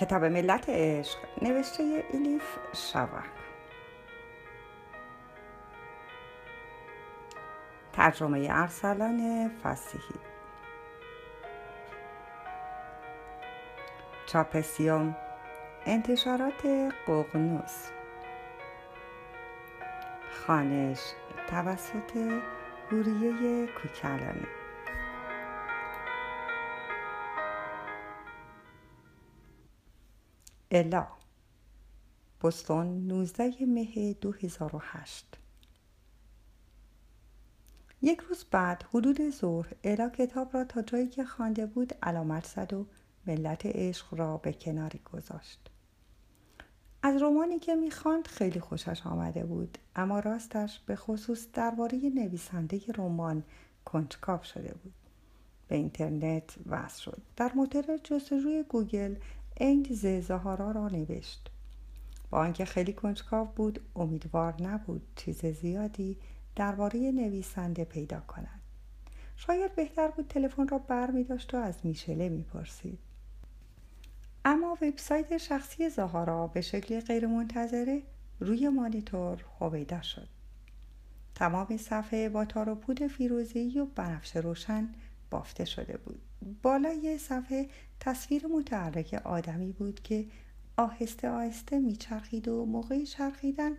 کتاب ملت عشق نوشته ایلیف شوک ترجمه ارسلان فسیحی. چاپسیوم انتشارات ققنوس خانش توسط هوریه کوکلانی. الا. بستون 19 مه 2008 یک روز بعد حدود ظهر الا کتاب را تا جایی که خوانده بود علامت زد و ملت عشق را به کناری گذاشت. از رومانی که می‌خواند خیلی خوشش آمده بود اما راستش به خصوص درباره نویسنده رمان کنجکاو شده بود. به اینترنت وصل شد. در موتور جستجوی گوگل عین زهارا را نوشت. با آنکه خیلی کنجکاو بود امیدوار نبود چیز زیادی درباره نویسنده پیدا کند. شاید بهتر بود تلفن را بر می داشت و از میشله می پرسید. اما وبسایت شخصی زهارا به شکلی غیرمنتظره روی مانیتور هویدا شد. تمام صفحه با تار و پود فیروزی و بنفش روشن بافته شده بود. بالای صفحه تصویر متحرک آدمی بود که آهسته آهسته میچرخید و موقع چرخیدن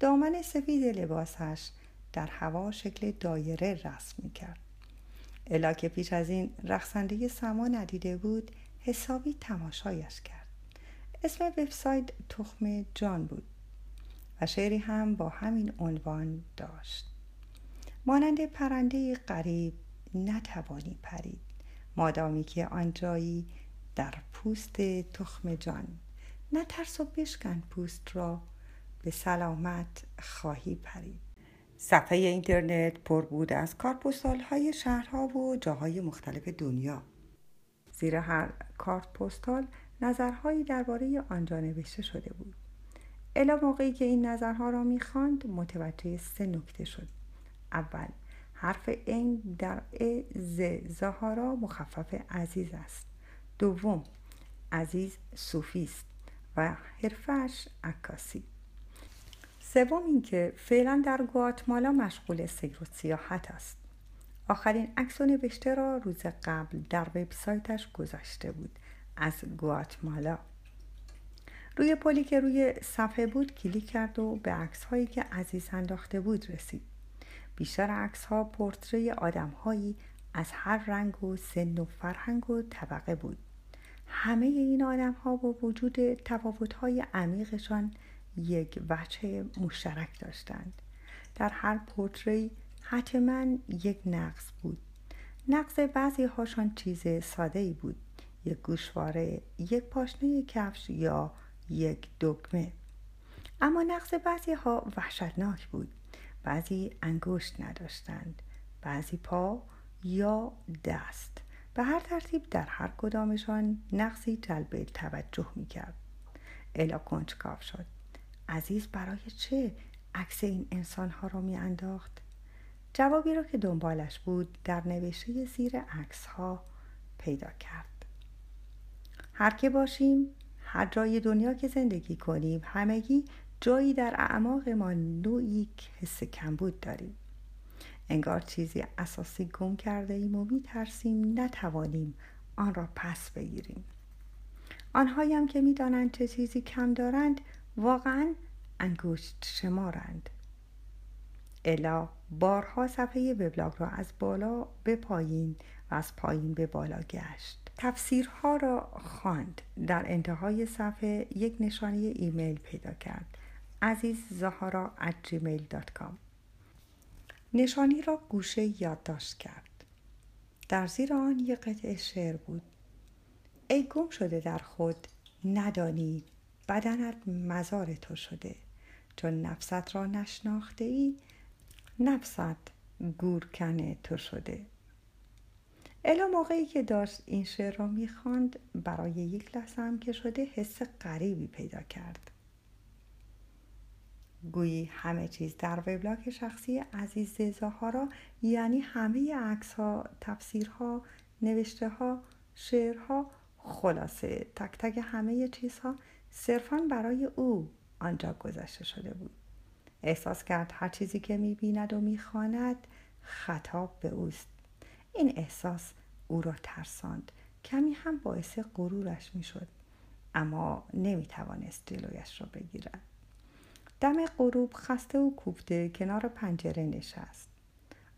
دامن سفید لباسش در هوا شکل دایره رسم می‌کرد. الا که پیش از این رقصنده سما ندیده بود حسابی تماشایش کرد. اسم وبسایت تخم جان بود و شعری هم با همین عنوان داشت. مانند پرنده غریب نتوانی پرید. مادامی که آنجایی در پوست تخم جان. نه ترس و بشکن پوست را به سلامت خواهی پرید. صفحه اینترنت پر بود از کارت های شهرها و جاهای مختلف دنیا. زیر هر کارت پستال نظرهایی درباره آنجا نوشته شده بود. الا موقعی که این نظرها را می‌خواند متوجه سه نکته شد. اول حرف این در ا ز زهارا مخفف عزیز است. دوم عزیز صوفی است و حرفش عکاسی. سوم اینکه فعلا در گواتمالا مشغول سیر و سیاحت است. آخرین عکس و نوشته را روز قبل در وبسایتش گذاشته بود از گواتمالا. روی play که روی صفحه بود کلیک کرد و به عکس هایی که عزیز انداخته بود رسید. بیشتر عکس ها پرتره آدم هایی از هر رنگ و سن و فرهنگ و طبقه بود. همه این آدم ها با وجود تفاوت های عمیقشان یک وجه مشترک داشتند. در هر پرتره حتما یک نقص بود. نقص بعضی هاشان چیز ساده ای بود. یک گوشواره یک پاشنه کفش یا یک دکمه. اما نقص بعضی ها وحشتناک بود. بعضی انگشت نداشتند بعضی پا یا دست. به هر ترتیب در هر کدامشان نقصی جلب توجه می کرد الا کنجکاو شد. عزیز برای چه عکس این انسانها را می انداخت؟ جوابی را که دنبالش بود در نوشته زیر عکس ها پیدا کرد. هر که باشیم هر جای دنیا که زندگی کنیم همگی جایی در اعماق ما نوعی حس کمبود داریم. انگار چیزی اساسی گم کرده ایم و میترسیم نتوانیم آن را پس بگیریم. آنهایی هم که می‌دانند چه چیزی کم دارند واقعا انگشت شمارند. الا بارها صفحه وبلاگ را از بالا به پایین و از پایین به بالا گشت. تفسیرها را خواند. در انتهای صفحه یک نشانه ایمیل پیدا کرد. عزیز نشانی را گوشه یادداشت کرد. در زیر آن یک قطعه شعر بود. ای گم شده در خود ندانی بدنت مزار تو شده. چون نفست را نشناخته ای نفست گورکن تو شده. الا موقعی که داشت این شعر را می‌خواند برای یک لحظه هم که شده حس غریبی پیدا کرد. گویی همه چیز در وبلاگ شخصی عزیز زهارا یعنی همه عکس ها، تفسیرها، نوشته ها، شعرها خلاصه تک تک همه چیزها صرفا برای او آنجا گذشته شده بود. احساس کرد هر چیزی که می‌بیند و می‌خواند خطاب به اوست. این احساس او را ترساند. کمی هم باعث غرورش می‌شد. اما نمی‌توانست جلویش را بگیرد. دم غروب خسته و کوفته کنار پنجره نشست.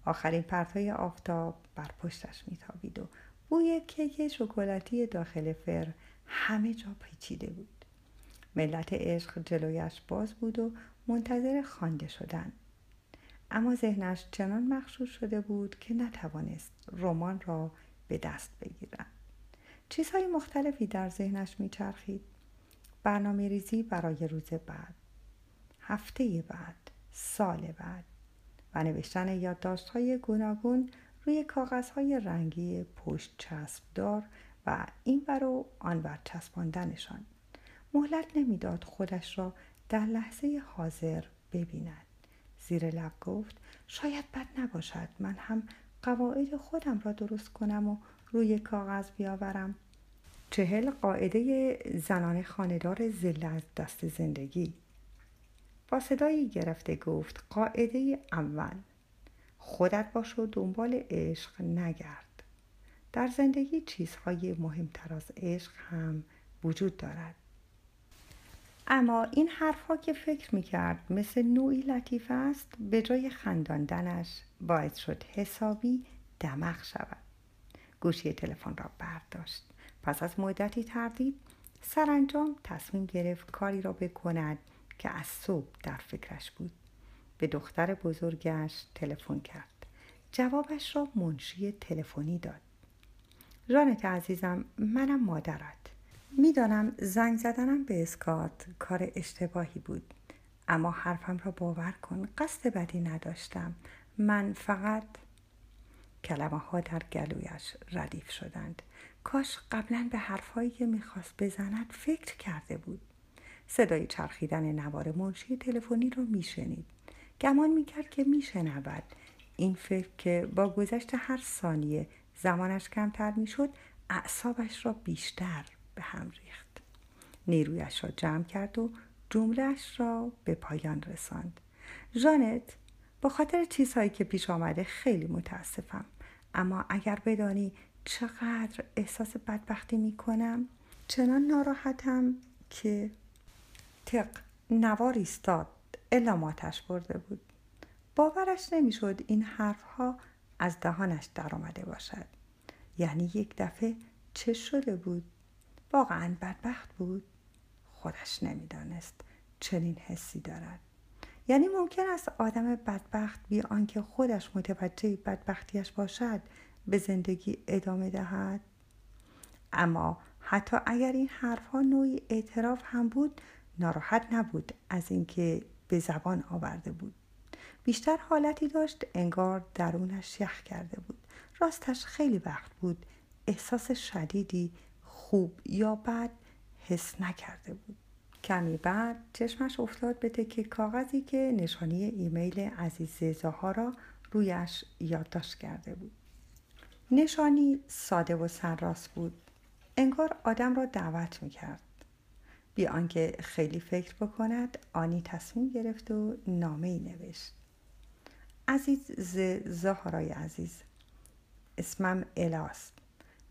آخرین پرتای آفتاب بر پشتش میتابید و بوی کیک شکلاتی داخل فر همه جا پیچیده بود. ملت عشق جلویش باز بود و منتظر خوانده شدن. اما ذهنش چنان مخشوش شده بود که نتوانست رمان را به دست بگیرد. چیزهای مختلفی در ذهنش میچرخید. برنامه ریزی برای روز بعد. هفته بعد سال بعد و نوشتن یادداشت‌های گوناگون روی کاغذهای رنگی پشت چسبدار و این بر و آن بر چسباندنشان. مهلت نمی‌داد خودش را در لحظه حاضر ببیند. زیر لب گفت شاید بد نباشد من هم قواعد خودم را درست کنم و روی کاغذ بیاورم. چهل قاعده زنان خاندار زله از دست زندگی. با صدایی گرفته گفت قاعده اول خودت باش و دنبال عشق نگرد. در زندگی چیزهای مهمتر از عشق هم وجود دارد. اما این حرفها که فکر می‌کرد مثل نوعی لطیف است به جای خنداندنش باعث شد حسابی دمخ شود. گوشی تلفن را برداشت. پس از مدتی تردید سرانجام تصمیم گرفت کاری را بکند که از صبح در فکرش بود. به دختر بزرگش تلفن کرد. جوابش را منشی تلفنی داد. جانت عزیزم منم مادرت. می‌دانم زنگ زدنم به اسکات کار اشتباهی بود. اما حرفم را باور کن قصد بدی نداشتم. من فقط کلمه ها در گلویش ردیف شدند. کاش قبلا به حرفهایی که می‌خواست بزند فکر کرده بود. صدای چرخیدن نوار منشی تلفنی را میشنید. گمان می‌کرد که میشنود. این فکر که با گذشت هر ثانیه زمانش کمتر می‌شد اعصابش را بیشتر به هم ریخت. نیرویش را جمع کرد و جملهش را به پایان رساند. ژانت با خاطر چیزهایی که پیش آمده خیلی متاسفم. اما اگر بدانی چقدر احساس بدبختی می کنم چنان ناراحتم که تق نوار ایستاد الا ماتش برده بود. باورش نمی‌شد این حرفها از دهانش درآمده باشد. یعنی یک دفعه چه شده بود؟ واقعا بدبخت بود. خودش نمی‌دانست چنین حسی دارد. یعنی ممکن است آدم بدبخت بی آنکه خودش متوجه بدبختیش باشد به زندگی ادامه دهد. اما حتی اگر این حرفها نوعی اعتراف هم بود ناراحت نبود از اینکه به زبان آورده بود. بیشتر حالتی داشت انگار درونش یخ کرده بود. راستش خیلی وقت بود. احساس شدیدی خوب یا بد حس نکرده بود. کمی بعد چشمش افتاد به تکه کاغذی که نشانی ایمیل عزیز زهارا رویش یادداشت کرده بود. نشانی ساده و سرراست بود. انگار آدم را دعوت می‌کرد. بی آنکه خیلی فکر بکند آنی تصمیم گرفت و نامه ای نوشت. عزیز ز زهارای عزیز اسمم الاست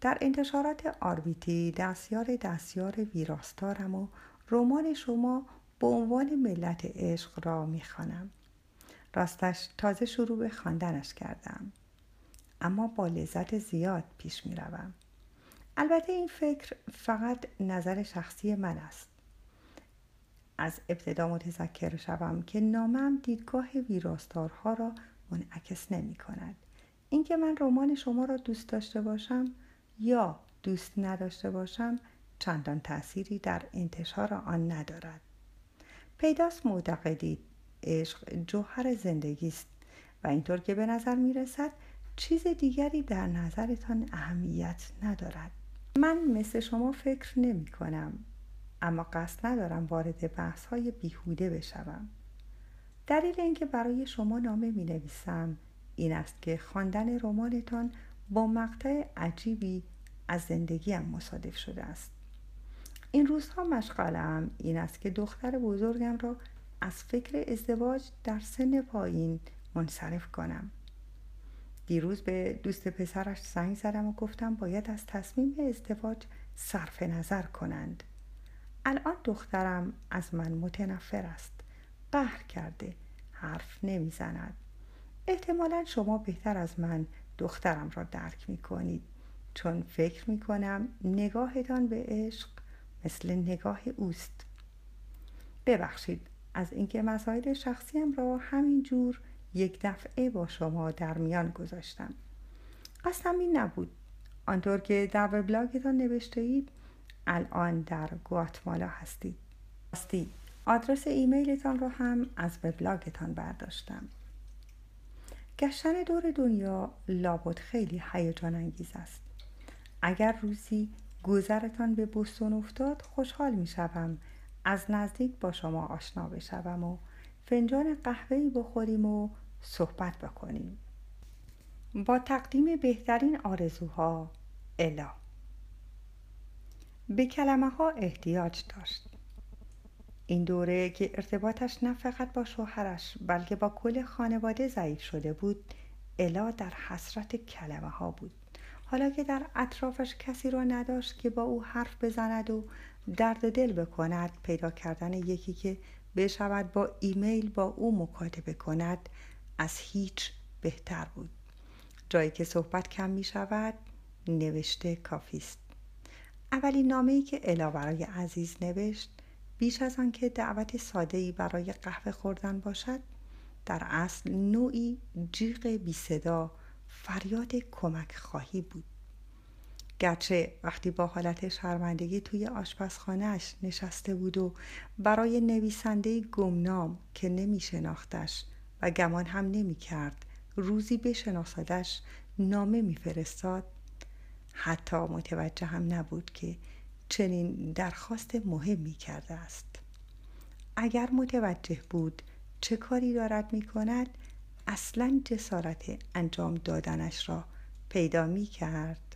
در انتشارات آربیتی دستیار دستیار ویراستارم و رمان شما به عنوان ملت عشق را می‌خوانم. راستش تازه شروع به خواندنش کردم. اما با لذت زیاد پیش می‌روم. البته این فکر فقط نظر شخصی من است. از ابتدا متذکر شوم که نامم دیدگاه ویراستارها را منعکس نمی کند. اینکه من رمان شما را دوست داشته باشم یا دوست نداشته باشم چندان تأثیری در انتشار آن ندارد. پیداست معتقدید عشق جوهر زندگی است و اینطور که به نظر می رسد چیز دیگری در نظرتان اهمیت ندارد. من مثل شما فکر نمی کنم. اما قصد ندارم وارد بحث های بیهوده بشوم. دلیل اینکه برای شما نامه می نویسم این است که خواندن رمانتان با مقطع عجیبی از زندگیم مصادف شده است. این روزها مشغلم این است که دختر بزرگم را از فکر ازدواج در سن پایین منصرف کنم. دیروز به دوست پسرش زنگ زدم و گفتم باید از تصمیم ازدواج صرف نظر کنند. الان دخترم از من متنفر است. قهر کرده. حرف نمی‌زند. احتمالا شما بهتر از من دخترم را درک می کنید چون فکر می کنم نگاهتان به عشق مثل نگاه اوست. ببخشید از اینکه مسائل شخصیم را همین جور یک دفعه با شما در میان گذاشتم. قصدم این نبود. آنطور که در وبلاگتان نوشته اید الان در گواتمالا هستید. هستید آدرس ایمیلتان را هم از وبلاگتان برداشتم. گشتن دور دنیا لابد خیلی هیجان انگیز است. اگر روزی گذرتان به بستون افتاد خوشحال می شوم. از نزدیک با شما آشنا بشوم و فنجان قهوه‌ای بخوریم و صحبت بکنیم. با تقدیم بهترین آرزوها الا. به کلمه ها احتیاج داشت. این دوره که ارتباطش نه فقط با شوهرش بلکه با کل خانواده ضعیف شده بود الا در حسرت کلمه ها بود. حالا که در اطرافش کسی را نداشت که با او حرف بزند و درد دل بکند پیدا کردن یکی که بشود با ایمیل با او مکاتبه کند از هیچ بهتر بود. جایی که صحبت کم می شود نوشته کافی است. اولین نامه ای که الا برای عزیز نوشت بیش از آنکه دعوت ساده ای برای قهوه خوردن باشد در اصل نوعی جیغ بی صدا فریاد کمک خواهی بود. گرچه وقتی با حالت شرمندگی توی آشپزخانهش نشسته بود و برای نویسنده گمنام که نمی شناختش و گمان هم نمی کرد روزی بشناسدش نامه میفرستاد حتی متوجه هم نبود که چنین درخواست مهمی کرده است. اگر متوجه بود چه کاری دارد می کند اصلا جسارت انجام دادنش را پیدا می کرد